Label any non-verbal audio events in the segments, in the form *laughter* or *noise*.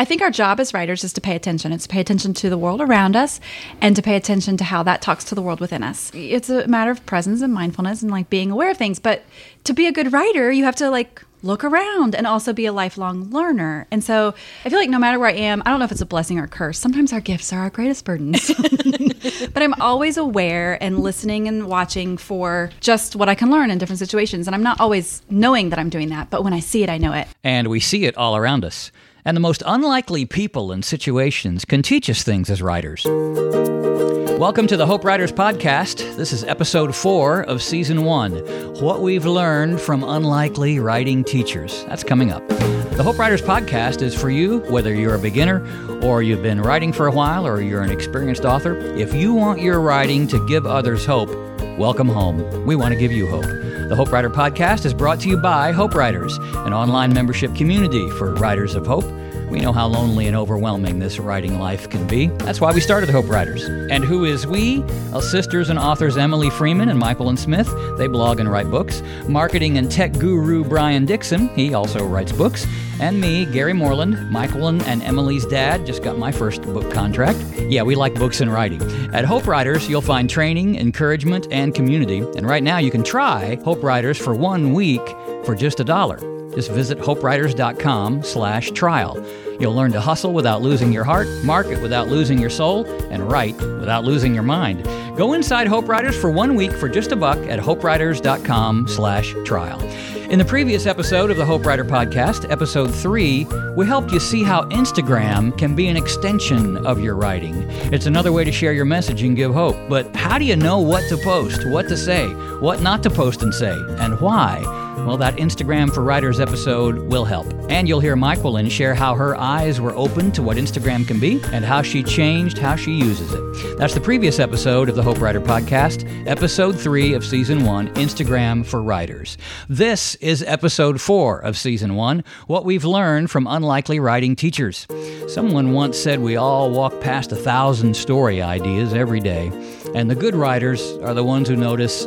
I think our job as writers is to pay attention. It's to pay attention to the world around us and to pay attention to how that talks to the world within us. It's a matter of presence and mindfulness and like being aware of things. But to be a good writer, you have to like look around and also be a lifelong learner. And so I feel like no matter where I am, I don't know if it's a blessing or a curse. Sometimes our gifts are our greatest burdens. *laughs* but I'm always aware and listening and watching for just what I can learn in different situations. And I'm not always knowing that I'm doing that, but when I see it, I know it. And we see it all around us. And the most unlikely people and situations can teach us things as writers. Welcome to the Hope Writers Podcast. This is episode four of season one What We've Learned from Unlikely Writing Teachers. That's coming up. The Hope Writers Podcast is for you, whether you're a beginner or you've been writing for a while or you're an experienced author. If you want your writing to give others hope, welcome home. We want to give you hope. The Hope Writer Podcast is brought to you by Hope Writers, an online membership community for writers of hope. We know how lonely and overwhelming this writing life can be. That's why we started Hope Writers. And who is we? Well, sisters and authors Emily Freeman and Myquillyn Smith. They blog and write books. Marketing and tech guru Brian Dixon. He also writes books. And me, Gary Morland, Myquillyn and Emily's dad, just got my first book contract. Yeah, we like books and writing. At Hope Writers, you'll find training, encouragement, and community. And right now, you can try Hope Writers for one week for just a dollar. Just visit hopewriters.com slash trial. You'll learn to hustle without losing your heart, market without losing your soul, and write without losing your mind. Go inside Hope Writers for one week for just a buck at hopewriters.com slash trial. In the previous episode of the Hope Writer Podcast, episode three, we helped you see how Instagram can be an extension of your writing. It's another way to share your message and give hope. But how do you know what to post, what to say, what not to post and say, and why? Well, that Instagram for Writers episode will help. And you'll hear Myquillyn share how her eyes were open to what Instagram can be and how she changed how she uses it. That's the previous episode of the Hope Writer Podcast, episode three of season one Instagram for Writers. This is episode four of season one What We've Learned from Unlikely Writing Teachers. Someone once said we all walk past a thousand story ideas every day, and the good writers are the ones who notice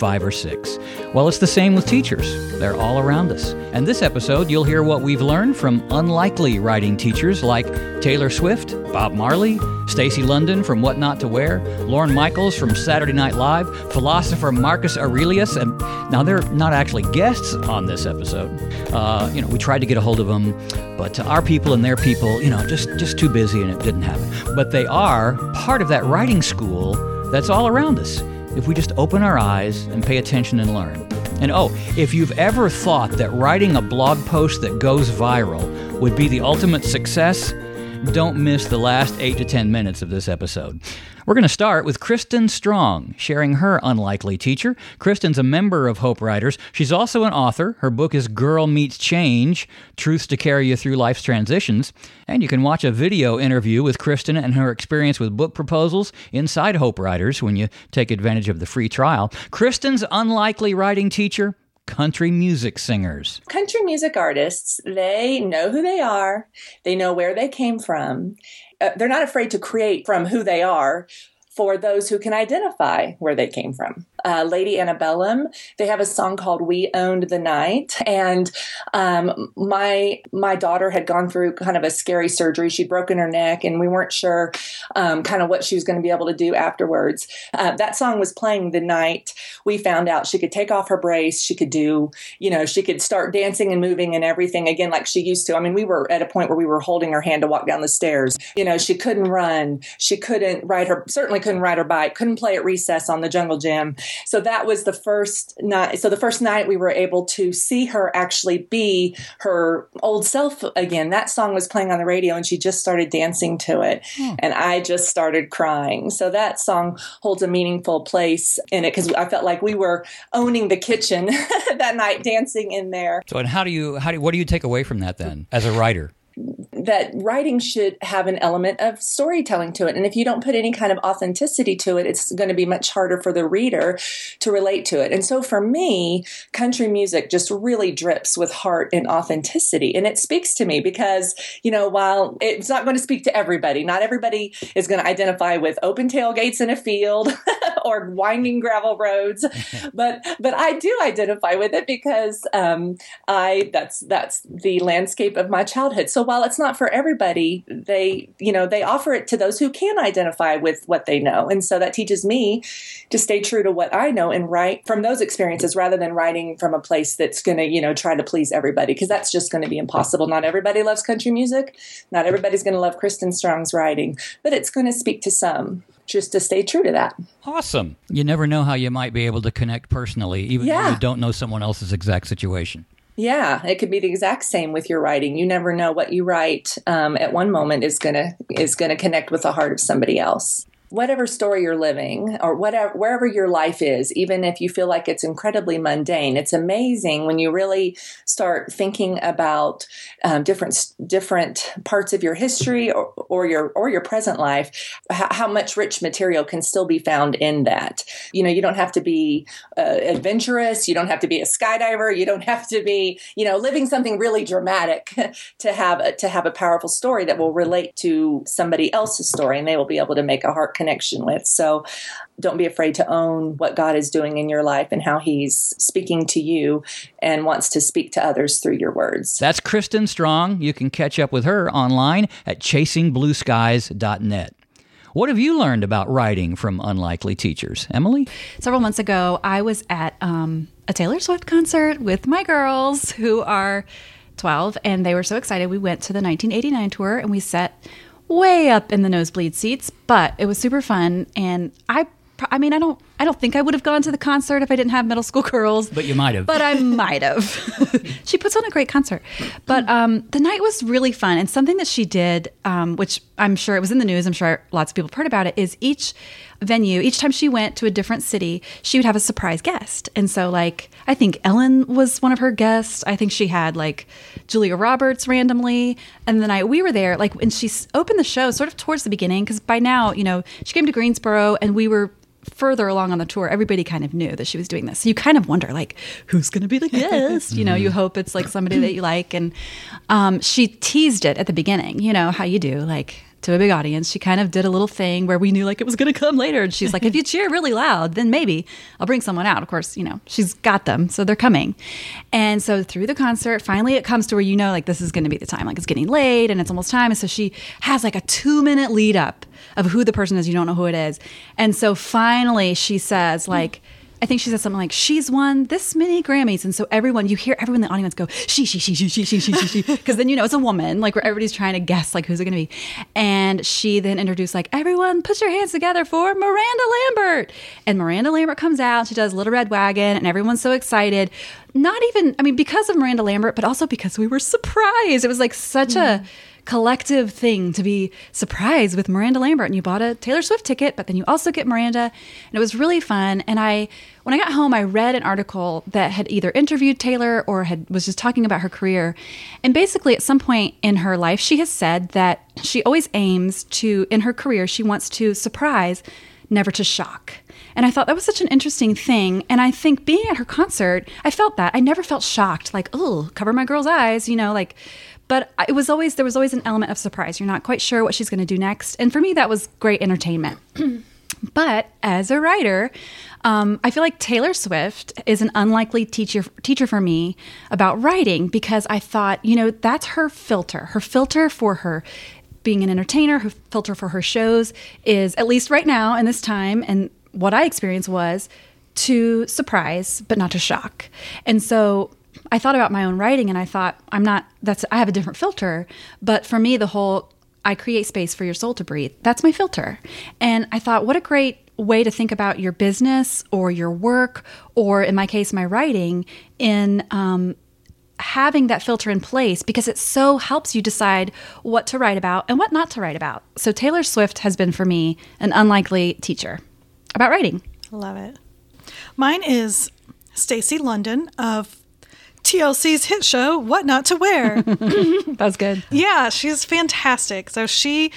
five or six. Well, it's the same with teachers. They're all around us. And this episode, you'll hear what we've learned from unlikely writing teachers like Taylor Swift, Bob Marley, Stacy London from What Not to Wear, Lorne Michaels from Saturday Night Live, philosopher Marcus Aurelius, and now they're not actually guests on this episode. Uh, you know, we tried to get a hold of them, but our people and their people, you know, just just too busy and it didn't happen. But they are part of that writing school that's all around us if we just open our eyes and pay attention and learn. And oh, if you've ever thought that writing a blog post that goes viral would be the ultimate success, don't miss the last 8 to 10 minutes of this episode. We're going to start with Kristen Strong sharing her unlikely teacher. Kristen's a member of Hope Writers. She's also an author. Her book is Girl Meets Change Truths to Carry You Through Life's Transitions. And you can watch a video interview with Kristen and her experience with book proposals inside Hope Writers when you take advantage of the free trial. Kristen's unlikely writing teacher country music singers. Country music artists, they know who they are, they know where they came from. Uh, they're not afraid to create from who they are for those who can identify where they came from uh, Lady Antebellum. They have a song called "We Owned the Night," and um, my my daughter had gone through kind of a scary surgery. She'd broken her neck, and we weren't sure um, kind of what she was going to be able to do afterwards. Uh, that song was playing the night we found out she could take off her brace. She could do, you know, she could start dancing and moving and everything again like she used to. I mean, we were at a point where we were holding her hand to walk down the stairs. You know, she couldn't run. She couldn't ride her certainly couldn't ride her bike. Couldn't play at recess on the jungle gym so that was the first night. So the first night we were able to see her actually be her old self again. That song was playing on the radio and she just started dancing to it. Hmm. And I just started crying. So that song holds a meaningful place in it because I felt like we were owning the kitchen *laughs* that night, dancing in there. So, and how do you, how do, what do you take away from that then as a writer? That writing should have an element of storytelling to it. And if you don't put any kind of authenticity to it, it's going to be much harder for the reader to relate to it. And so for me, country music just really drips with heart and authenticity. And it speaks to me because, you know, while it's not going to speak to everybody, not everybody is going to identify with open tailgates in a field *laughs* or winding gravel roads, *laughs* but, but I do identify with it because, um, I, that's, that's the landscape of my childhood. So while it's not not for everybody. They, you know, they offer it to those who can identify with what they know. And so that teaches me to stay true to what I know and write from those experiences rather than writing from a place that's going to, you know, try to please everybody because that's just going to be impossible. Not everybody loves country music. Not everybody's going to love Kristen Strong's writing, but it's going to speak to some just to stay true to that. Awesome. You never know how you might be able to connect personally, even yeah. if you don't know someone else's exact situation. Yeah, it could be the exact same with your writing. You never know what you write um, at one moment is gonna is gonna connect with the heart of somebody else whatever story you're living or whatever wherever your life is even if you feel like it's incredibly mundane it's amazing when you really start thinking about um, different different parts of your history or, or your or your present life how, how, much rich material can still be found in that. You know you don't have to be uh, adventurous you don't have to be a skydiver you don't have to be you know living something really dramatic *laughs* to have a, to have a powerful story that will relate to somebody else's story and they will be able to make a heart connection with. So don't be afraid to own what God is doing in your life and how He's speaking to you and wants to speak to others through your words. That's Kristen Strong. You can catch up with her online at chasingblueskies.net. What have you learned about writing from unlikely teachers, Emily? Several months ago, I was at um, a Taylor Swift concert with my girls who are 12, and they were so excited. We went to the 1989 tour and we sat way up in the nosebleed seats, but it was super fun. And I, I mean, I don't, I don't think I would have gone to the concert if I didn't have middle school girls. But you might have. But I might have. *laughs* she puts on a great concert. But um, the night was really fun, and something that she did, um, which I'm sure it was in the news. I'm sure lots of people have heard about it. Is each venue, each time she went to a different city, she would have a surprise guest. And so, like, I think Ellen was one of her guests. I think she had like Julia Roberts randomly. And the night we were there, like, and she opened the show sort of towards the beginning, because by now, you know, she came to Greensboro and we were further along on the tour, everybody kind of knew that she was doing this. So you kind of wonder, like, who's going to be the guest? you know, you hope it's like somebody that you like. And um, she teased it at the beginning, you know, how you do, like, to a big audience. She kind of did a little thing where we knew like it was going to come later. And she's like, if you cheer really loud, then maybe I'll bring someone out. Of course, you know, she's got them. So they're coming. And so through the concert, finally it comes to where you know, like, this is going to be the time. Like, it's getting late and it's almost time. And so she has like a two minute lead up of who the person is. You don't know who it is. And so finally she says, like, mm-hmm I think she said something like, "She's won this many Grammys," and so everyone, you hear everyone in the audience go, "She, she, she, she, she, she, she, she," because then you know it's a woman, like where everybody's trying to guess like who's it going to be, and she then introduced like, "Everyone, put your hands together for Miranda Lambert," and Miranda Lambert comes out, she does Little Red Wagon, and everyone's so excited. Not even, I mean, because of Miranda Lambert, but also because we were surprised. It was like such mm. a collective thing to be surprised with Miranda Lambert. And you bought a Taylor Swift ticket, but then you also get Miranda. And it was really fun. And I, when I got home, I read an article that had either interviewed Taylor or had was just talking about her career. And basically, at some point in her life, she has said that she always aims to, in her career, she wants to surprise, never to shock. And I thought that was such an interesting thing. And I think being at her concert, I felt that. I never felt shocked, like, oh, cover my girl's eyes, you know, like but it was always there was always an element of surprise. You're not quite sure what she's going to do next, and for me that was great entertainment. *clears throat* but as a writer, um, I feel like Taylor Swift is an unlikely teacher teacher for me about writing because I thought you know that's her filter. Her filter for her being an entertainer, her filter for her shows is at least right now in this time, and what I experienced was to surprise but not to shock. And so I thought about my own writing and I thought, I'm not, that's, I have a different filter. But for me, the whole, I create space for your soul to breathe, that's my filter. And I thought, what a great way to think about your business or your work, or in my case, my writing, in, um, having that filter in place because it so helps you decide what to write about and what not to write about. So Taylor Swift has been for me an unlikely teacher about writing. Love it. Mine is Stacy London of TLC's hit show, What Not to Wear. *laughs* That's good. Yeah, she's fantastic. So she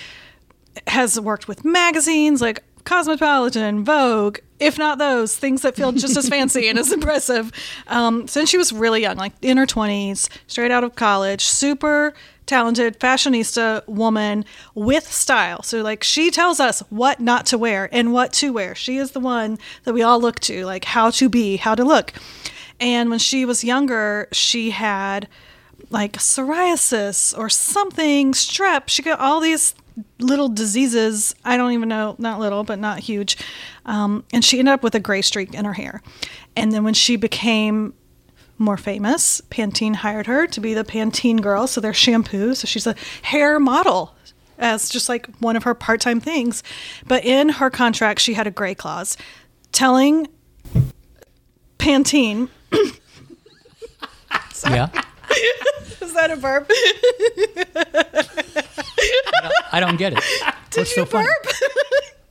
has worked with magazines like Cosmopolitan, Vogue, if not those, things that feel just as fancy and as *laughs* impressive. Um, since she was really young, like in her 20s, straight out of college, super talented fashionista woman with style. So, like, she tells us what not to wear and what to wear. She is the one that we all look to, like, how to be, how to look. And when she was younger, she had like psoriasis or something, strep. She got all these little diseases. I don't even know, not little, but not huge. Um, and she ended up with a gray streak in her hair. And then when she became more famous, Pantene hired her to be the Pantene girl. So their shampoo. So she's a hair model as just like one of her part time things. But in her contract, she had a gray clause telling Pantene. Yeah. *laughs* Is that a burp? I don't get it. What's so funny?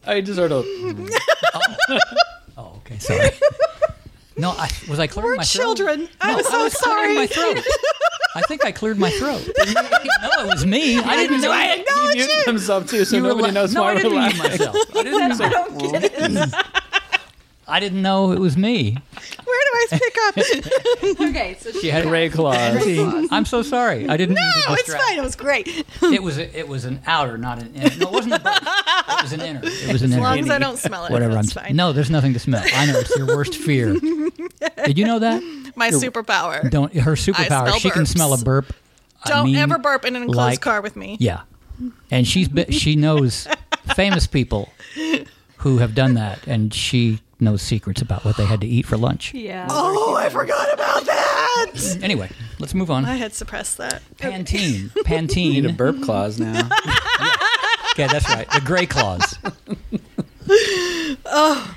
I just sort *laughs* of. Oh. oh, okay. Sorry. No, I, was I clearing We're my throat? children. I'm No, so I was clearing my sorry. throat. I think I cleared my throat. *laughs* no, it was me. I didn't know. I He muted himself too, so You were nobody la- knows no, why I we're didn't mute laughing. myself. I didn't, I didn't know it was me. Where do I pick up? *laughs* Okay, so She had Gray *laughs* claws. I'm so sorry. I didn't. mean to no, it's distract. fine. It was great. It was a, it was an outer, not an inner. No, it wasn't a burp. It was an inner. It was an As inner. long as I don't smell it, Whatever. I'm, fine. No, there's nothing to smell. I know it's your worst fear. *laughs* Did you know that? My superpower. Don't her superpower. smell She can smell a burp. Don't mean, ever burp in an enclosed like- car with me. Yeah, and she's been, she knows famous people who have done that, and she knows secrets about what they had to eat for lunch. yeah. Oh, I forgot about that. Anyway, let's move on. I had suppressed that. Pantene. *laughs* Need a burp clause now. *laughs* Okay, that's right. The gray clause. *laughs* Oh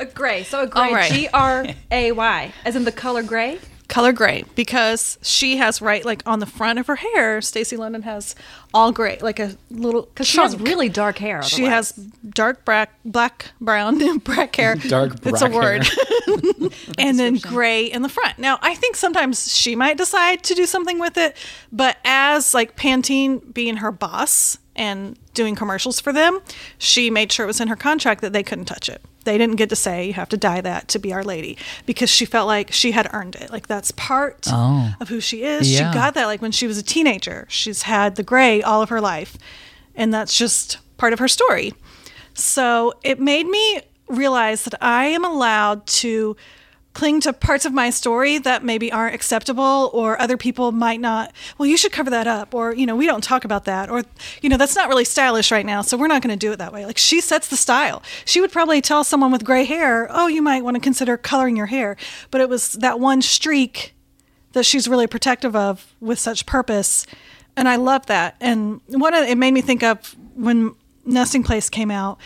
a gray. So a gray. All right. G R A Y, as in the color gray. Color gray because she has right like on the front of her hair. Stacy London has all gray, like a little. Because she has really dark hair. She has dark black, black, brown, *laughs* black hair. *laughs* Dark It's a word. *laughs* and then gray in the front. Now, I think sometimes she might decide to do something with it, but as like Pantene being her boss and doing commercials for them, she made sure it was in her contract that they couldn't touch it. They didn't get to say you have to dye that to be our lady because she felt like she had earned it. Like that's part Oh. of who she is. Yeah. She got that like when she was a teenager. She's had the gray all of her life. And that's just part of her story. So it made me realize that I am allowed to cling to parts of my story that maybe aren't acceptable or other people might not well you should cover that up or you know we don't talk about that or you know that's not really stylish right now so we're not going to do it that way. Like she sets the style. She would probably tell someone with gray hair oh you might want to consider coloring your hair. But it was that one streak that she's really protective of with such purpose and i love that. And one of it made me think of when nesting place came out.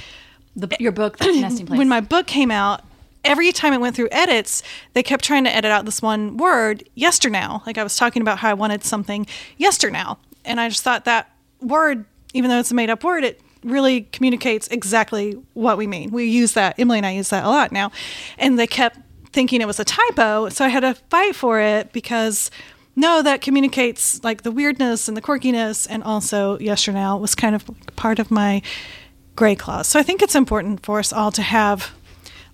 The, your book, Nesting *clears throat* Place. when my book came out, every time it went through edits, they kept trying to edit out this one word, yesternow. Like I was talking about how I wanted something yesternow. And I just thought that word, even though it's a made up word, it really communicates exactly what we mean. We use that, Emily and I use that a lot now. And they kept thinking it was a typo. So I had to fight for it because no, that communicates like the weirdness and the quirkiness. And also, yesternow was kind of part of my gray clause. So I think it's important for us all to have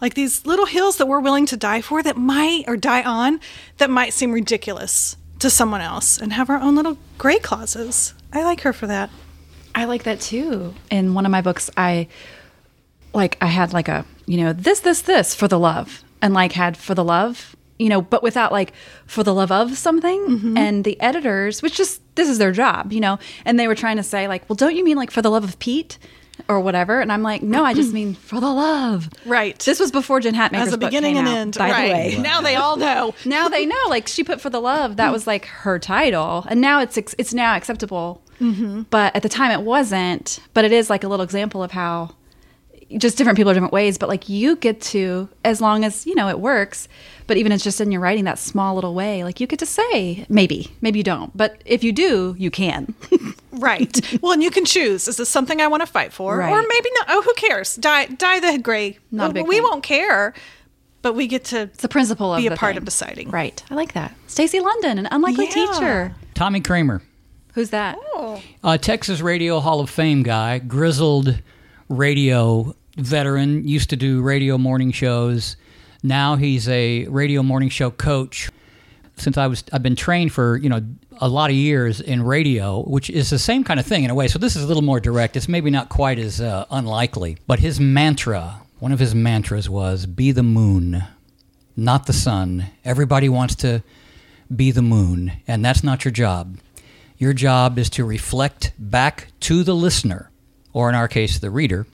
like these little hills that we're willing to die for that might or die on that might seem ridiculous to someone else and have our own little gray clauses. I like her for that. I like that too. In one of my books, I like I had like a you know this this this for the love and like had for the love you know but without like for the love of something mm-hmm. and the editors which just this is their job you know and they were trying to say like well don't you mean like for the love of Pete or whatever and I'm like no I just *clears throat* mean for the love Right. this was before Jen Hatmaker's As a book beginning came and out, end. by right. the way Now they all know. *laughs* now they know like she put for the love that was like her title and now it's it's now acceptable mm-hmm. but at the time it wasn't but it is like a little example of how just different people are different ways but like you get to as long as you know it works but even it's just in your writing that small little way like you get to say maybe maybe you don't but if you do you can *laughs* Right. well, and you can choose. Is this something I want to fight for? Or maybe not. Oh, who cares? Die, die the gray. Not a big we fan. won't care, but we get to it's the principle of be a the part thing. of deciding. right i like that stacy london an unlikely Yeah. teacher Tommy Kramer. who's that Oh. Uh, Texas Radio Hall of Fame guy, grizzled radio veteran, used to do radio morning shows. Now he's a radio morning show coach. Since I was, I've been trained for you know a lot of years in radio, which is the same kind of thing in a way. So this is a little more direct. It's maybe not quite as uh, unlikely, but his mantra, one of his mantras was, "Be the moon, not the sun." Everybody wants to be the moon, and that's not your job. Your job is to reflect back to the listener, or in our case, the reader,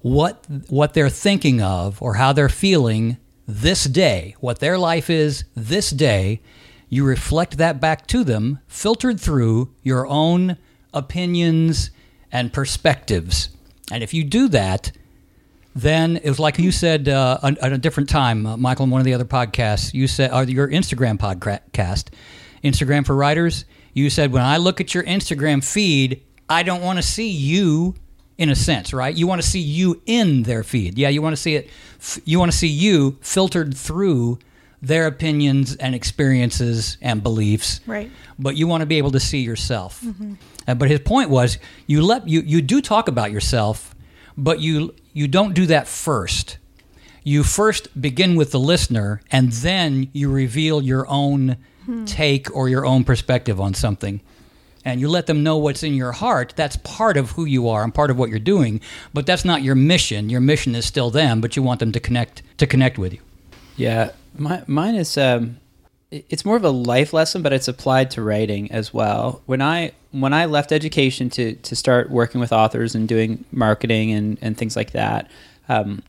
what what they're thinking of or how they're feeling this day, what their life is this day. You reflect that back to them, filtered through your own opinions and perspectives. And if you do that, then it was like you said uh, at a different time, uh, Myquillyn, in one of the other podcasts. You said, or your Instagram podcast, Instagram for Writers. You said, when I look at your Instagram feed, I don't want to see you in a sense, right? You want to see you in their feed. Yeah, you want to see it. You want to see you filtered through their opinions and experiences and beliefs Right. but you want to be able to see yourself. Uh, but his point was you let you you do talk about yourself, but you you don't do that first. You first begin with the listener, and then you reveal your own take or your own perspective on something. And you let them know what's in your heart. That's part of who you are and part of what you're doing. But that's not your mission. Your mission is still them, but you want them to connect to connect with you. Yeah, my, mine is um, it's more of a life lesson, but it's applied to writing as well. When I when I left education to to start working with authors and doing marketing and and things like that, um,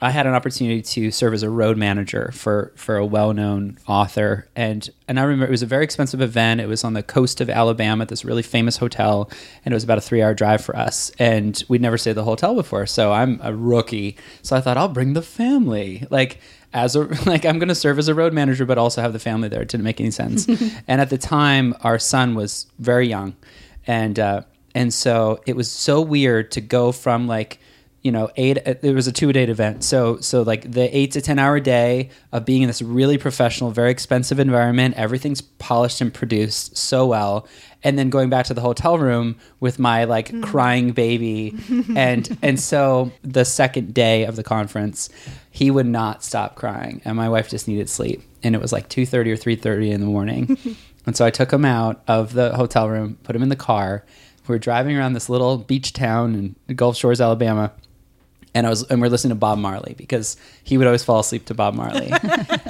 I had an opportunity to serve as a road manager for for a well known author, and and I remember it was a very expensive event. It was on the coast of Alabama at this really famous hotel, and it was about a three hour drive for us. And we'd never stayed at the hotel before, so I'm a rookie. So I thought I'll bring the family, like as a *laughs* like I'm going to serve as a road manager, but also have the family there. It didn't make any sense. *laughs* and at the time, our son was very young, and uh, and so it was so weird to go from like you know eight uh, it was a two date event. So so like the eight to ten hour day of being in this really professional very expensive environment everything's polished and produced so well. And then going back to the hotel room with my like mm. crying baby. *laughs* And and so the second day of the conference he would not stop crying. And my wife just needed sleep. And it was like 2.30 or 3.30 in the morning. *laughs* And so i took him out of the hotel room put him in the car. We're driving around this little beach town in Gulf Shores, Alabama, and I was and we're listening to Bob Marley because he would always fall asleep to Bob Marley. *laughs*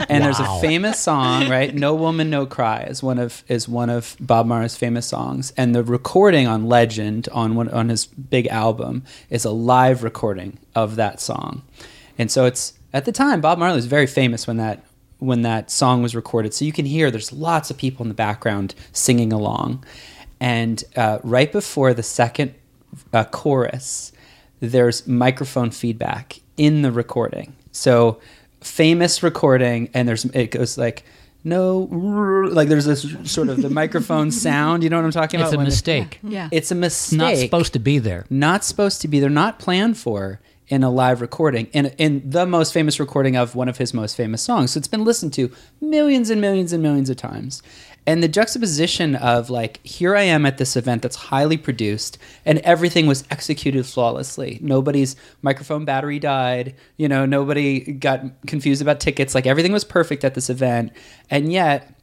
and there's a famous song, right? "No Woman, No Cry" is one of is one of Bob Marley's famous songs, and the recording on Legend on one on his big album is a live recording of that song. And so it's at the time Bob Marley was very famous when that when that song was recorded. So you can hear there's lots of people in the background singing along. And uh, right before the second uh, chorus, there's microphone feedback in the recording. So famous recording, and there's it goes like no, like there's this sort of the microphone *laughs* sound. You know what I'm talking about? It's a When the- mistake. *laughs* Yeah. It's a mistake. Not supposed to be there. Not supposed to be. They're not planned for in a live recording. In in the most famous recording of one of his most famous songs. So it's been listened to millions and millions and millions of times. And the juxtaposition of like, here I am at this event that's highly produced, and everything was executed flawlessly. Nobody's microphone battery died. You know, nobody got confused about tickets. Like everything was perfect at this event, and yet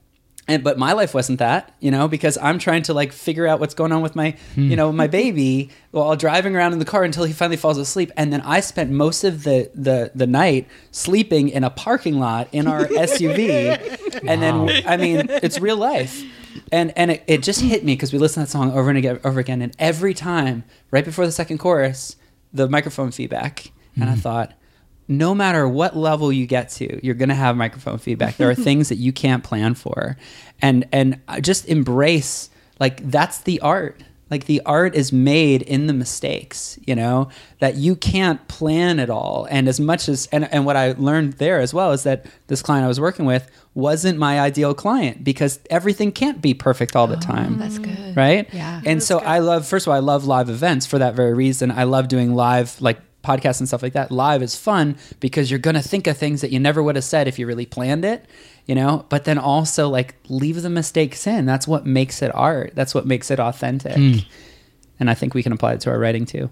and but my life wasn't that you know because i'm trying to like figure out what's going on with my you hmm. know my baby while driving around in the car until he finally falls asleep. And then i spent most of the the the night sleeping in a parking lot in our *laughs* suv and then i mean it's real life. And and it, it just hit me because we listened to that song over and again over again. And every time right before the second chorus the microphone feedback. And i hmm. thought no matter what level you get to, you're going to have microphone feedback. There are *laughs* things that you can't plan for. And and just embrace like that's the art. Like the art is made in the mistakes, you know, that you can't plan it all. And as much as and, and what I learned there as well is that this client I was working with wasn't my ideal client because everything can't be perfect all the ah, time That's good. right? Yeah. And so I love, first of all, I love live events for that very reason. I love doing live, like podcasts and stuff like that. Live is fun because you're going to think of things that you never would have said if you really planned it, you know? But then also, like, leave the mistakes in. That's what makes it art, that's what makes it authentic. Hmm. And I think we can apply it to our writing too.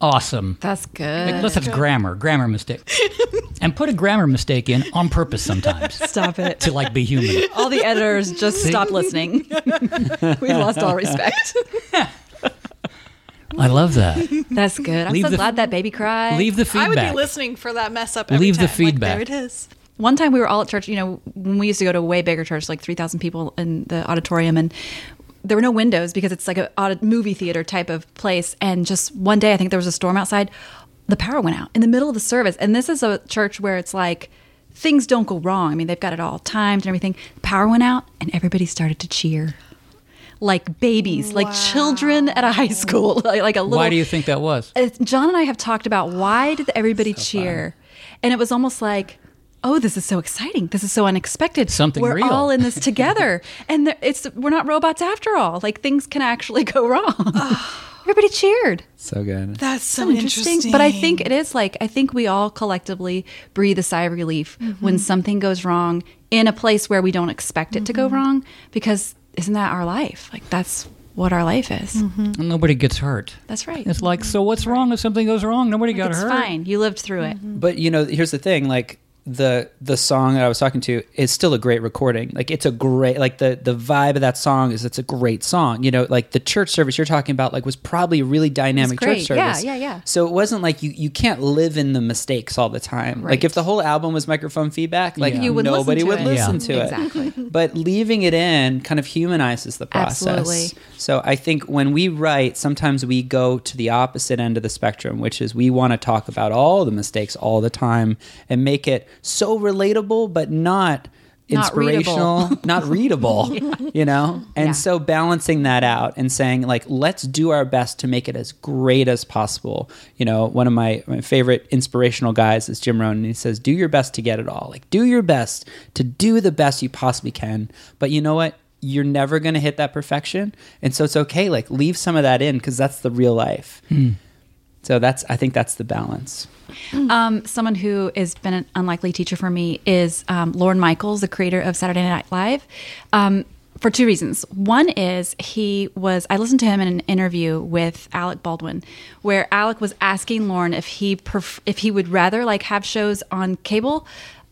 Awesome. That's good. Let's have grammar, grammar mistake, *laughs* and put a grammar mistake in on purpose sometimes Stop it. to like be human. All the editors just stop listening. *laughs* We've lost all respect. *laughs* I love that. That's good. I'm Leave so the- glad that baby cried. Leave the feedback. I would be feedback. listening for that mess up. Every Leave the time. Like, feedback. there it is. one time we were all at church. You know, when we used to go to a way bigger church, like three thousand people in the auditorium, and there were no windows because it's like a movie theater type of place. And just one day, I think there was a storm outside. The power went out in the middle of the service, and this is a church where it's like things don't go wrong. I mean, they've got it all timed and everything. The power went out, and everybody started to cheer. Like babies, like children at a high school, *laughs* like, like a little. Why do you think that was? Uh, John and I have talked about why did everybody cheer, and it was almost like, oh, this is so exciting. This is so unexpected. Something we're real." all in this *laughs* together, and there, it's we're not robots after all. Like things can actually *laughs* go wrong. everybody cheered. So good. That's so, So interesting. But I think it is like I think we all collectively breathe a sigh of relief Mm-hmm. when something goes wrong in a place where we don't expect it to Mm-hmm. go wrong because isn't that our life? Like that's what our life is. Mm-hmm. Nobody gets hurt. That's right. It's like, so what's wrong if something goes wrong? Nobody got it's hurt. It's fine. You lived through it. But you know, here's the thing: like the the song that I was talking to is still a great recording. Like it's a great like the the vibe of that song is it's a great song. You know, like the church service you're talking about like was probably a really dynamic church service. yeah, yeah. Yeah. So it wasn't like you you can't live in the mistakes all the time. Like if the whole album was microphone feedback, like Yeah. You wouldn't nobody listen would it. listen Yeah. to it. Exactly. *laughs* But leaving it in kind of humanizes the process. Absolutely. So I think when we write, sometimes we go to the opposite end of the spectrum, which is we want to talk about all the mistakes all the time and make it so relatable, but not Not inspirational, not readable, *laughs* you know? And Yeah. so balancing that out and saying, like, let's do our best to make it as great as possible. You know, one of my, my favorite inspirational guys is Jim Rohn, and he says, do your best to get it all. Like, do your best to do the best you possibly can. But you know what? You're never going to hit that perfection. And so it's okay. Like, leave some of that in because that's the real life. Hmm. So that's, I think that's the balance. Um, someone who has been an unlikely teacher for me is um, Lorne Michaels, the creator of Saturday Night Live. Um, for two reasons. One is he was, I listened to him in an interview with Alec Baldwin, where Alec was asking Lorne if he if he would rather like have shows on cable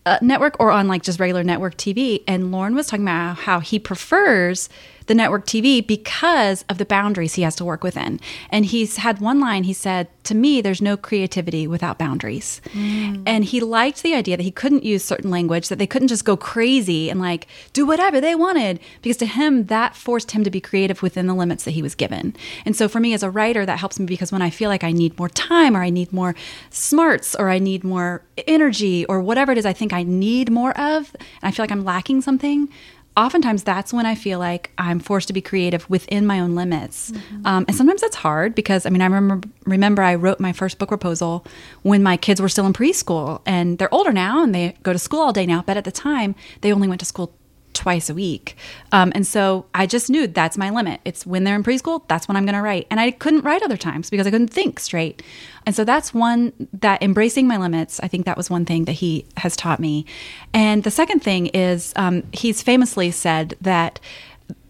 uh, network or on like just regular network TV. And Lorne was talking about how he prefers the network TV because of the boundaries he has to work within. And he's had one line he said, To me, there's no creativity without boundaries. Mm. And he liked the idea that he couldn't use certain language, that they couldn't just go crazy and like do whatever they wanted, because to him, that forced him to be creative within the limits that he was given. And so for me as a writer, that helps me because when I feel like I need more time or I need more smarts or I need more energy or whatever it is I think I need more of, and I feel like I'm lacking something, oftentimes that's when I feel like I'm forced to be creative within my own limits. Um, and sometimes that's hard because I mean, I remember, remember I wrote my first book proposal when my kids were still in preschool and they're older now and they go to school all day now. But at the time, they only went to school twice a week. Um, and so I just knew that's my limit. It's when they're in preschool, that's when I'm going to write. And I couldn't write other times because I couldn't think straight. And so that's one that embracing my limits, I think that was one thing that he has taught me. And the second thing is um, he's famously said that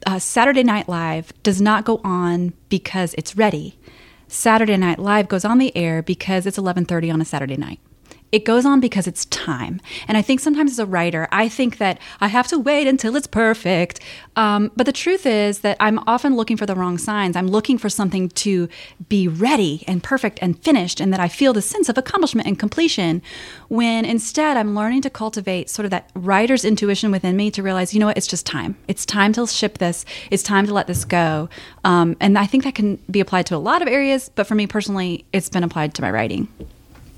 uh, Saturday Night Live does not go on because it's ready. Saturday Night Live goes on the air because it's 11:30 on a Saturday night. It goes on because it's time. And I think sometimes as a writer, I think that I have to wait until it's perfect. Um, but the truth is that I'm often looking for the wrong signs. I'm looking for something to be ready and perfect and finished, and that I feel the sense of accomplishment and completion. When instead, I'm learning to cultivate sort of that writer's intuition within me to realize, you know what, it's just time. It's time to ship this. It's time to let this go. Um, and I think that can be applied to a lot of areas, but for me personally, it's been applied to my writing.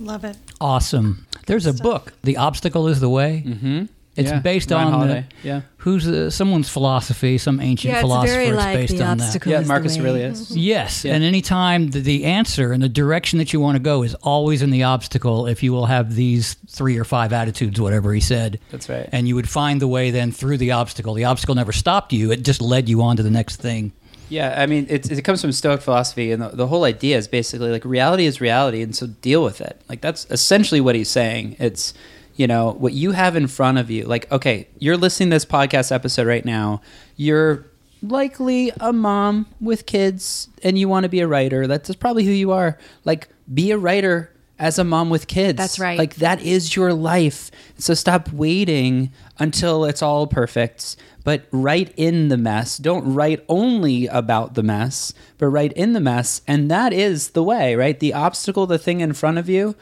Love it. Awesome. There's a book, The Obstacle is the Way. Mm-hmm. It's Yeah, based Ryan on Holiday, the, yeah. who's uh, someone's philosophy, some ancient philosopher. it's based on that. Yeah, Marcus Aurelius. Yes, Yeah. and anytime the, the answer and the direction that you want to go is always in the obstacle, if you will have these three or five attitudes, whatever he said. That's right. And you would find the way then through the obstacle. The obstacle never stopped you; it just led you on to the next thing. Yeah, I mean, it, comes from Stoic philosophy, and the, the whole idea is basically like reality is reality, and so deal with it. Like that's essentially what he's saying. It's you know what you have in front of you. Like, okay, you're listening to this podcast episode right now. You're likely a mom with kids, and you want to be a writer. That's probably who you are. Like, be a writer as a mom with kids. That's right. Like that is your life. So stop waiting until it's all perfect, but write in the mess. Don't write only about the mess, but write in the mess. And that is the way, right? The obstacle, the thing in front of you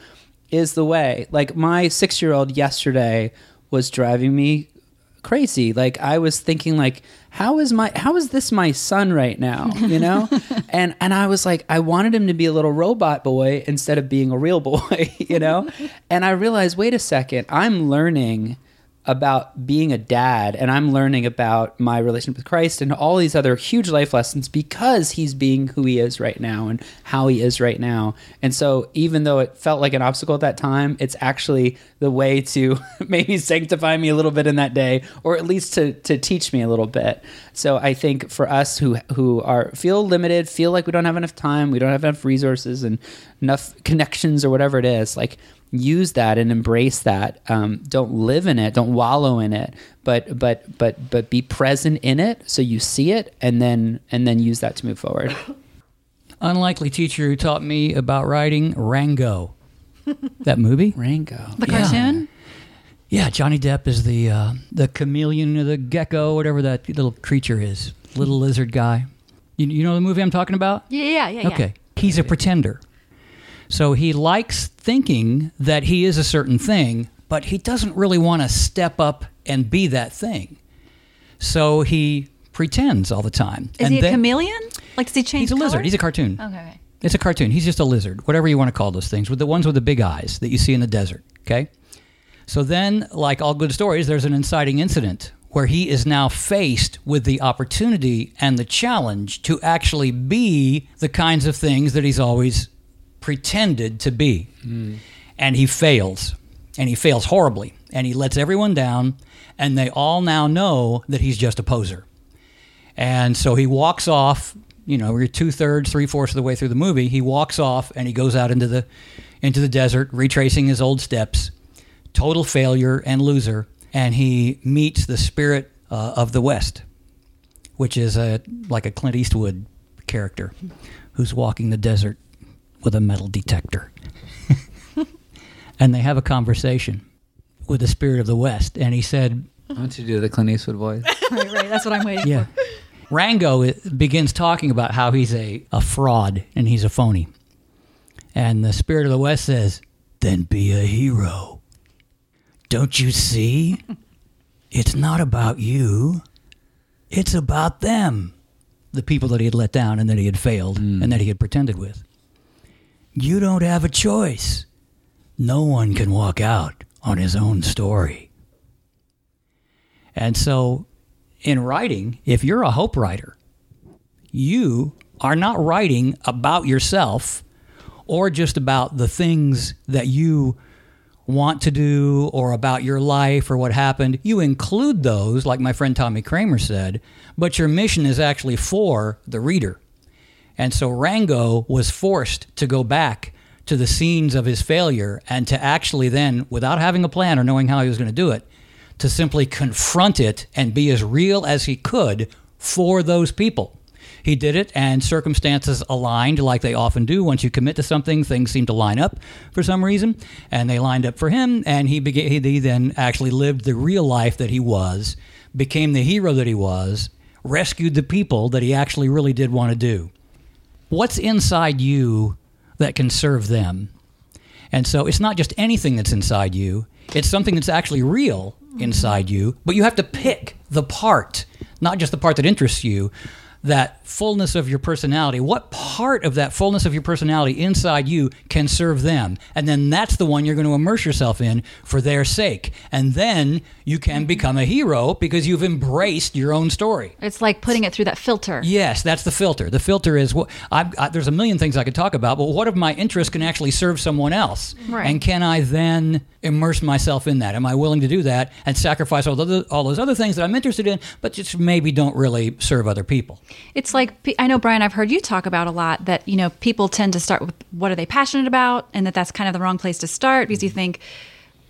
is the way. Like my six year old yesterday was driving me crazy. Like I was thinking like how is my how is this my son right now, you know? *laughs* and and I was like I wanted him to be a little robot boy instead of being a real boy, *laughs* you know? and I realized wait a second, I'm learning about being a dad and I'm learning about my relationship with Christ and all these other huge life lessons because he's being who he is right now and how he is right now. And so even though it felt like an obstacle at that time, it's actually the way to *laughs* maybe sanctify me a little bit in that day or at least to to teach me a little bit. So I think for us who who are feel limited, feel like we don't have enough time, we don't have enough resources and enough connections or whatever it is, like use that and embrace that. Um, don't live in it. Don't wallow in it. But but but but be present in it so you see it and then and then use that to move forward. *coughs* Unlikely teacher who taught me about writing Rango. *laughs* that movie? Rango. The cartoon? Yeah, Johnny Depp is the uh, the chameleon or the gecko, whatever that little creature is, little lizard guy. You, you know the movie I'm talking about? Yeah, yeah, yeah. yeah. Okay. He's a pretender. So he likes thinking that he is a certain thing, but he doesn't really want to step up and be that thing. So he pretends all the time. Is and he a then- chameleon? Like, does he change He's a lizard. He's a cartoon. Okay, okay. It's a cartoon. He's just a lizard, whatever you want to call those things, with the ones with the big eyes that you see in the desert. Okay. So then, like all good stories, there's an inciting incident where he is now faced with the opportunity and the challenge to actually be the kinds of things that he's always pretended to be. And he fails. And he fails horribly. And he lets everyone down. And they all now know that he's just a poser. And so he walks off. You know, we're two thirds, three fourths of the way through the movie. He walks off and he goes out into the into the desert, retracing his old steps. Total failure and loser. And he meets the spirit uh, of the West, which is a like a Clint Eastwood character who's walking the desert with a metal detector. *laughs* and they have a conversation with the spirit of the West. And he said, Why don't you do the Clint Eastwood voice? *laughs* Right, right. That's what I'm waiting yeah. for. Rango uh, begins talking about how he's a, a fraud and he's a phony. And the spirit of the West says, Then be a hero. Don't you see? It's not about you, it's about them. The people that he had let down and that he had failed hmm. and that he had pretended with. You don't have a choice. No one can walk out on his own story. And so in writing, if you're a hope writer, you are not writing about yourself or just about the things that you want to do or about your life or what happened. You include those, like my friend Tommy Kramer said, but your mission is actually for the reader. And so Rango was forced to go back to the scenes of his failure and to actually then, without having a plan or knowing how he was going to do it, to simply confront it and be as real as he could for those people. He did it, and circumstances aligned like they often do. Once you commit to something, things seem to line up for some reason, and they lined up for him. And he began, he then actually lived the real life that he was, became the hero that he was, rescued the people that he actually really did want to do. What's inside you that can serve them? And so it's not just anything that's inside you, it's something that's actually real inside you, but you have to pick the part, not just the part that interests you, that fullness of your personality. What part of that fullness of your personality inside you can serve them? And then that's the one you're going to immerse yourself in for their sake. And then you can mm-hmm. become a hero because you've embraced your own story. It's like putting it through that filter. Yes, that's the filter. The filter is what I've, I, there's a million things I could talk about, but what of my interests can actually serve someone else? Right. And can I then immerse myself in that? Am I willing to do that and sacrifice all, the, all those other things that I'm interested in, but just maybe don't really serve other people? It's like I know Brian. I've heard you talk about a lot that you know people tend to start with what are they passionate about, and that that's kind of the wrong place to start because you mm-hmm. think,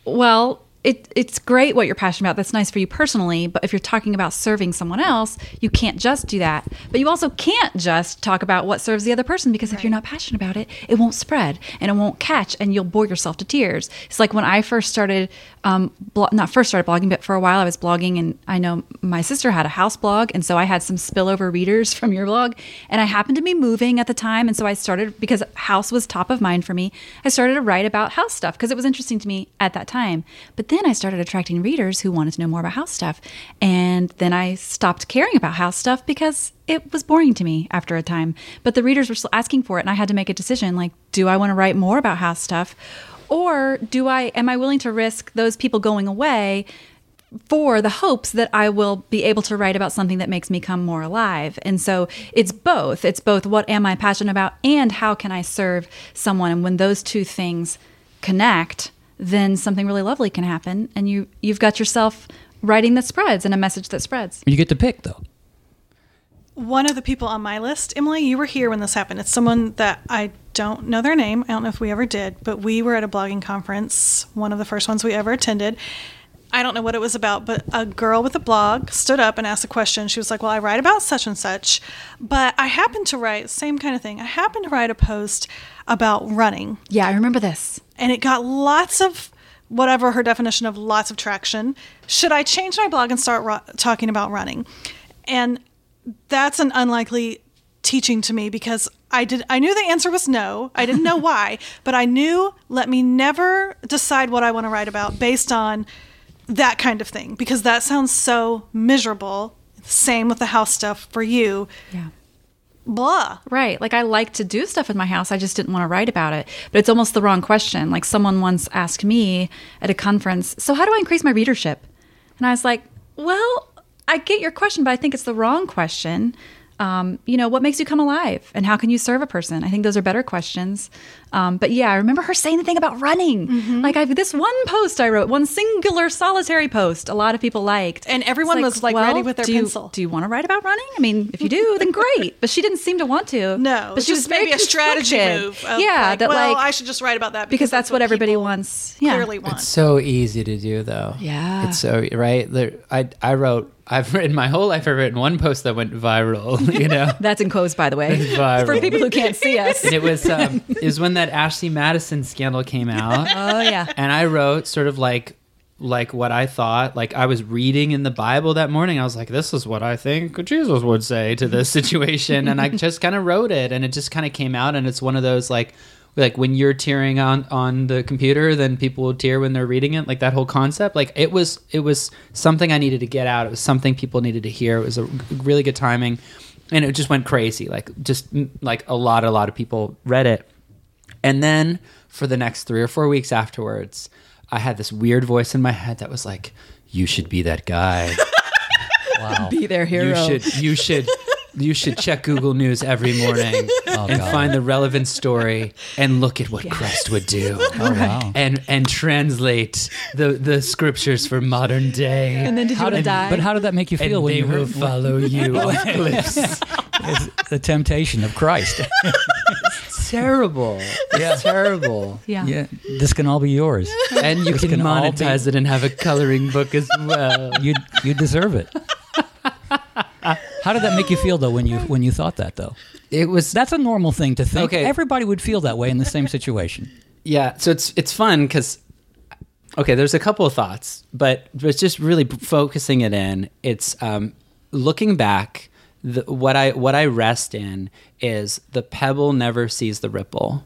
well, it, it's great what you're passionate about. That's nice for you personally. But if you're talking about serving someone else, you can't just do that. But you also can't just talk about what serves the other person because if you're not passionate about it, it won't spread and it won't catch and you'll bore yourself to tears. It's like when I first started, um, blo- not first started blogging, but for a while I was blogging. And I know my sister had a house blog. And so I had some spillover readers *laughs* from your blog. And I happened to be moving at the time. And so I started, because house was top of mind for me, I started to write about house stuff because it was interesting to me at that time. But then I started attracting readers who wanted to know more about house stuff. And then I stopped caring about house stuff because it was boring to me after a time. But the readers were still asking for it. And I had to make a decision like, do I want to write more about house stuff? Or do I, am I willing to risk those people going away for the hopes that I will be able to write about something that makes me come more alive. And so it's both. It's both what am I passionate about and how can I serve someone. And when those two things connect, then something really lovely can happen and you you've got yourself writing that spreads and a message that spreads. You get to pick though. One of the people on my list, Emily, you were here when this happened. It's someone that I don't know their name. I don't know if we ever did, but we were at a blogging conference, one of the first ones we ever attended. I don't know what it was about, but a girl with a blog stood up and asked a question. She was like, Well, I write about such and such, but I happen to write, same kind of thing. I happen to write a post about running. Yeah, I remember this. And it got lots of whatever her definition of lots of traction. Should I change my blog and start ru- talking about running? And that's an unlikely teaching to me because I did I knew the answer was no. I didn't know *laughs* why, but I knew let me never decide what I want to write about based on that kind of thing because that sounds so miserable. Same with the house stuff for you. Yeah. Blah. Right. Like I like to do stuff in my house. I just didn't want to write about it. But it's almost the wrong question. Like someone once asked me at a conference, So how do I increase my readership? And I was like, Well, I get your question, but I think it's the wrong question. Um, you know, what makes you come alive and how can you serve a person? I think those are better questions. Um, but yeah, I remember her saying the thing about running. Like I've this one post I wrote, one singular solitary post, a lot of people liked. And everyone It's was, like, ready with their do you- pencil. do you want to write about running? I mean, if you do, then great. *laughs* But she didn't seem to want to. No, but she was just very maybe a strategy move. of, yeah, like, that well, like I should just write about that because that's what everybody wants. Yeah. Clearly want. It's so easy to do, though. Yeah. it's so right. There, I I wrote. I've written my whole life. I've written one post that went viral. *laughs* You know, *laughs* That's in quotes, by the way, Viral. for people who can't see us. and it was um, *laughs* it was when that Ashley Madison scandal came out, Oh yeah. and I wrote sort of like like what I thought. Like I was reading in the Bible that morning. I was like, this is what I think Jesus would say to this situation, and I just kind of wrote it, and it just kind of came out. And it's one of those like like when you're tearing on on the computer then people will tear when they're reading it like that whole concept like it was it was something i needed to get out it was something people needed to hear it was a really good timing and it just went crazy like just mm, like a lot a lot of people read it and then for the next three or four weeks afterwards, I had this weird voice in my head that was like, "You should be that guy. *laughs* Wow. Be their hero. You should. You should." You should check Google News every *laughs* oh, morning and God. find the relevant story and look at what Christ would do. Oh wow. And and translate the, the scriptures for modern day. And then did you How want to did, die? but how did that make you feel and when they you will heard follow *laughs* you off cliffs. *laughs* the temptation of Christ? terrible. It's terrible. yeah. yeah, this can all be yours. And you can can all be- monetize it and have a coloring book as well. You you deserve it. How did that make you feel though when you when you thought that though? It was That's a normal thing to think. Okay. Everybody would feel that way in the same situation. Yeah, so it's it's fun because okay, there's a couple of thoughts, but it's just really focusing it in. It's um, looking back. The, what I what I rest in is the pebble never sees the ripple,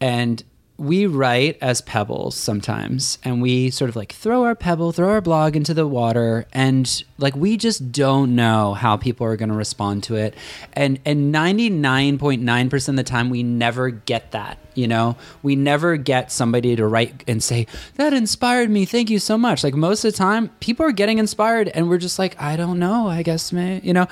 and we write as pebbles sometimes and we sort of like throw our pebble throw our blog into the water and like we just don't know how people are going to respond to it. And and 99.9% of the time we never get that you know? We never get somebody to write and say that inspired me. Thank you so much. Like most of the time people are getting inspired and we're just like i don't know i guess may you know?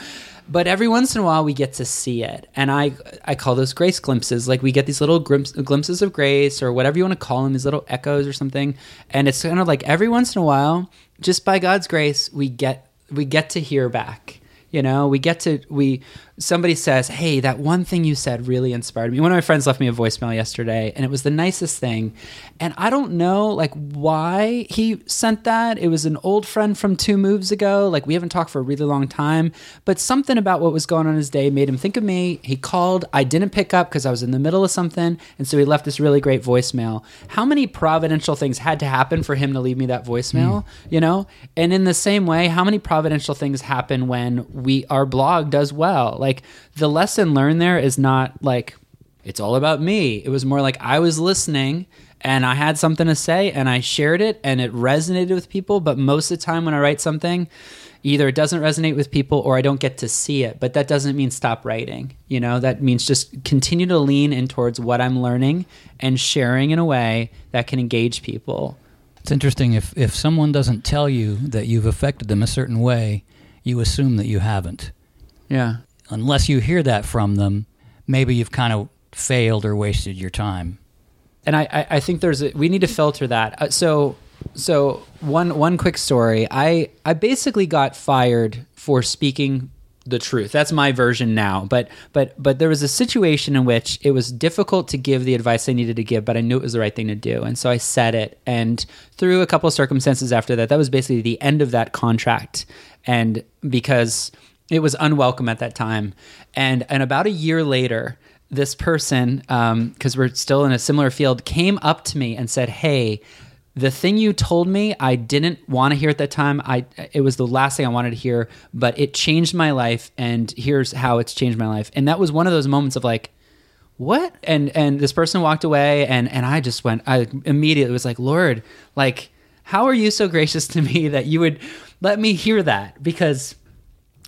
But every once in a while we get to see it. And i i call those grace glimpses. Like we get these little glimpse, glimpses of grace or whatever you want to call them these little echoes or something. And it's kind of like every once in a while just by god's grace we get we get to hear back you know? We get to we somebody says hey that one thing you said really inspired me. One of my friends left me a voicemail yesterday and it was the nicest thing. And i don't know like why he sent that. It was an old friend from two moves ago. Like we haven't talked for a really long time. But something about what was going on his day made him think of me. He called. I didn't pick up because i was in the middle of something and so he left this really great voicemail. How many providential things had to happen for him to leave me that voicemail mm. you know? And in the same way how many providential things happen when we our blog does well like the lesson learned there is not like it's all about me. It was more like I was listening and I had something to say and I shared it and it resonated with people. But most of the time when I write something, either it doesn't resonate with people or I don't get to see it. But that doesn't mean stop writing. You know, that means just continue to lean in towards what I'm learning and sharing in a way that can engage people. It's interesting if if someone doesn't tell you that you've affected them a certain way, you assume that you haven't. Yeah. Unless you hear that from them, maybe you've kind of failed or wasted your time. and I, I, think there's a, we need to filter that. Uh, so so one one quick story. I I basically got fired for speaking the truth. That's my version now. But but but there was a situation in which it was difficult to give the advice I needed to give, but I knew it was the right thing to do, and so I said it. And through a couple of circumstances after that, that was basically the end of that contract, and because it was unwelcome at that time, and and about a year later this person, um, because we're still in a similar field, came up to me and said, "Hey, the thing you told me, I didn't want to hear at that time. I it was the last thing I wanted to hear, but it changed my life, and here's how it's changed my life." And that was one of those moments of like, "What?" And and this person walked away, and and I just went. I immediately was like, "Lord, like, how are you so gracious to me that you would let me hear that?" Because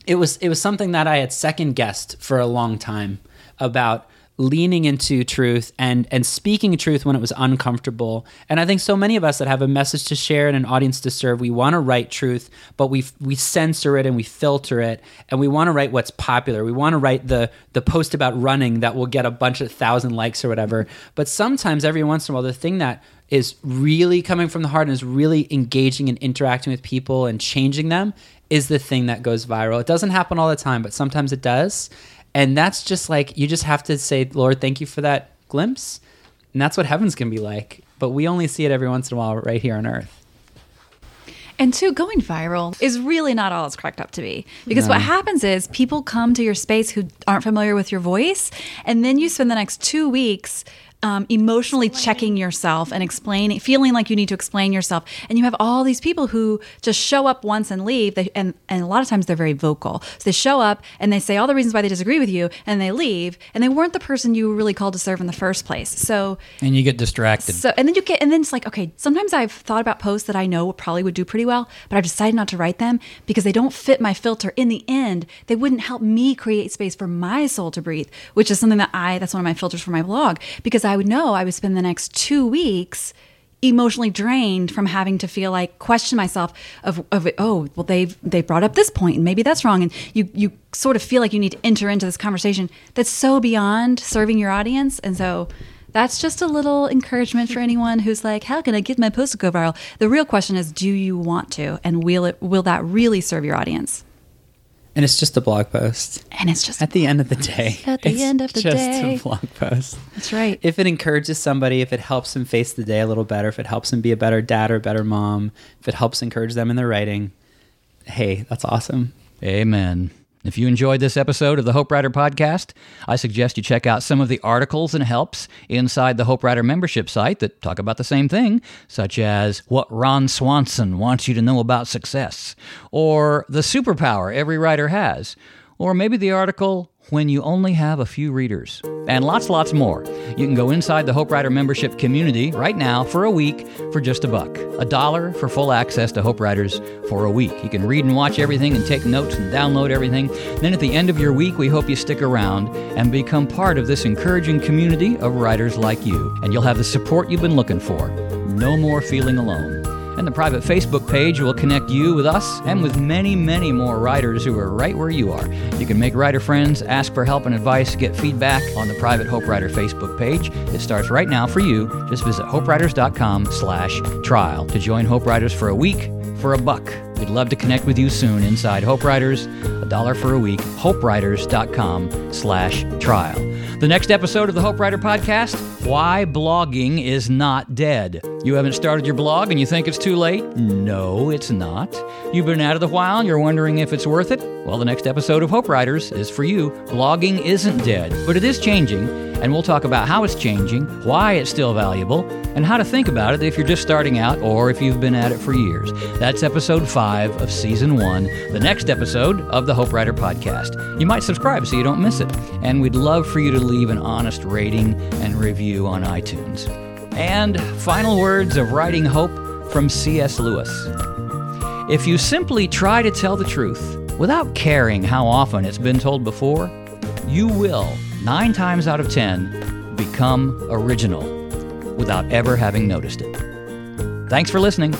it was it was something that I had second guessed for a long time about leaning into truth and and speaking truth when it was uncomfortable. And I think so many of us that have a message to share and an audience to serve, we want to write truth, but we we censor it and we filter it, and we want to write what's popular. We want to write the the post about running that will get a bunch of thousand likes or whatever. But sometimes, every once in a while, the thing that is really coming from the heart and is really engaging and interacting with people and changing them is the thing that goes viral. It doesn't happen all the time, but sometimes it does. And that's just like, you just have to say, Lord, thank you for that glimpse. And that's what heaven's going to be like. But we only see it every once in a while right here on earth. And two, going viral is really not all it's cracked up to be. Because what happens is people come to your space who aren't familiar with your voice, and then you spend the next two weeks um, emotionally checking yourself and explaining, feeling like you need to explain yourself. And you have all these people who just show up once and leave. They, and, and a lot of times they're very vocal. So they show up and they say all the reasons why they disagree with you, and they leave, and they weren't the person you were really called to serve in the first place. So And you get distracted. so, and then you get, and then it's like, okay, sometimes I've thought about posts that I know probably would do pretty well, but I've decided not to write them because they don't fit my filter. In the end, they wouldn't help me create space for my soul to breathe, which is something that I, that's one of my filters for my blog, because I would know I would spend the next two weeks emotionally drained from having to feel like question myself of, of oh well they've they brought up this point and maybe that's wrong. And you you sort of feel like you need to enter into this conversation that's so beyond serving your audience. And so that's just a little encouragement for anyone who's like how can i get my post to go viral? The real question is do you want to? And will it will that really serve your audience And it's just a blog post. and it's just At the end of the day. At the end of the just day. Just a blog post. that's right If it encourages somebody, if it helps them face the day a little better, if it helps them be a better dad or a better mom, if it helps encourage them in their writing, hey, that's awesome. Amen. If you enjoyed this episode of the Hope Writer podcast, I suggest you check out some of the articles and helps inside the Hope Writer membership site that talk about the same thing, such as what Ron Swanson wants you to know about success, or the superpower every writer has, or maybe the article when you only have a few readers, and lots, lots more. You can go inside the Hope Writer membership community right now for a week for just a buck. A dollar for full access to Hope Writers for a week. You can read and watch everything and take notes and download everything. Then at the end of your week, we hope you stick around and become part of this encouraging community of writers like you. And you'll have the support you've been looking for. No more feeling alone. And the private Facebook page will connect you with us and with many, many more writers who are right where you are. You can make writer friends, ask for help and advice, get feedback on the private Hope Writer Facebook page. It starts right now for you. Just visit hopewriters.com slash trial to join Hope Writers for a week for a buck. We'd love to connect with you soon inside Hope Writers, a dollar for a week, hopewriters.com slash trial. The next episode of the Hope Writer Podcast, Why Blogging is Not Dead. You haven't started your blog and you think it's too late? No, it's not. You've been at it a while and you're wondering if it's worth it? Well, the next episode of Hope Writers is for you. Blogging isn't dead, but it is changing, and we'll talk about how it's changing, why it's still valuable, and how to think about it if you're just starting out or if you've been at it for years. That's episode 5 of season 1, the next episode of the Hope Writer podcast. You might subscribe so you don't miss it, and we'd love for you to leave an honest rating and review on iTunes. And final words of writing hope from C.S. Lewis. If you simply try to tell the truth without caring how often it's been told before, you will, nine times out of ten, become original without ever having noticed it. Thanks for listening.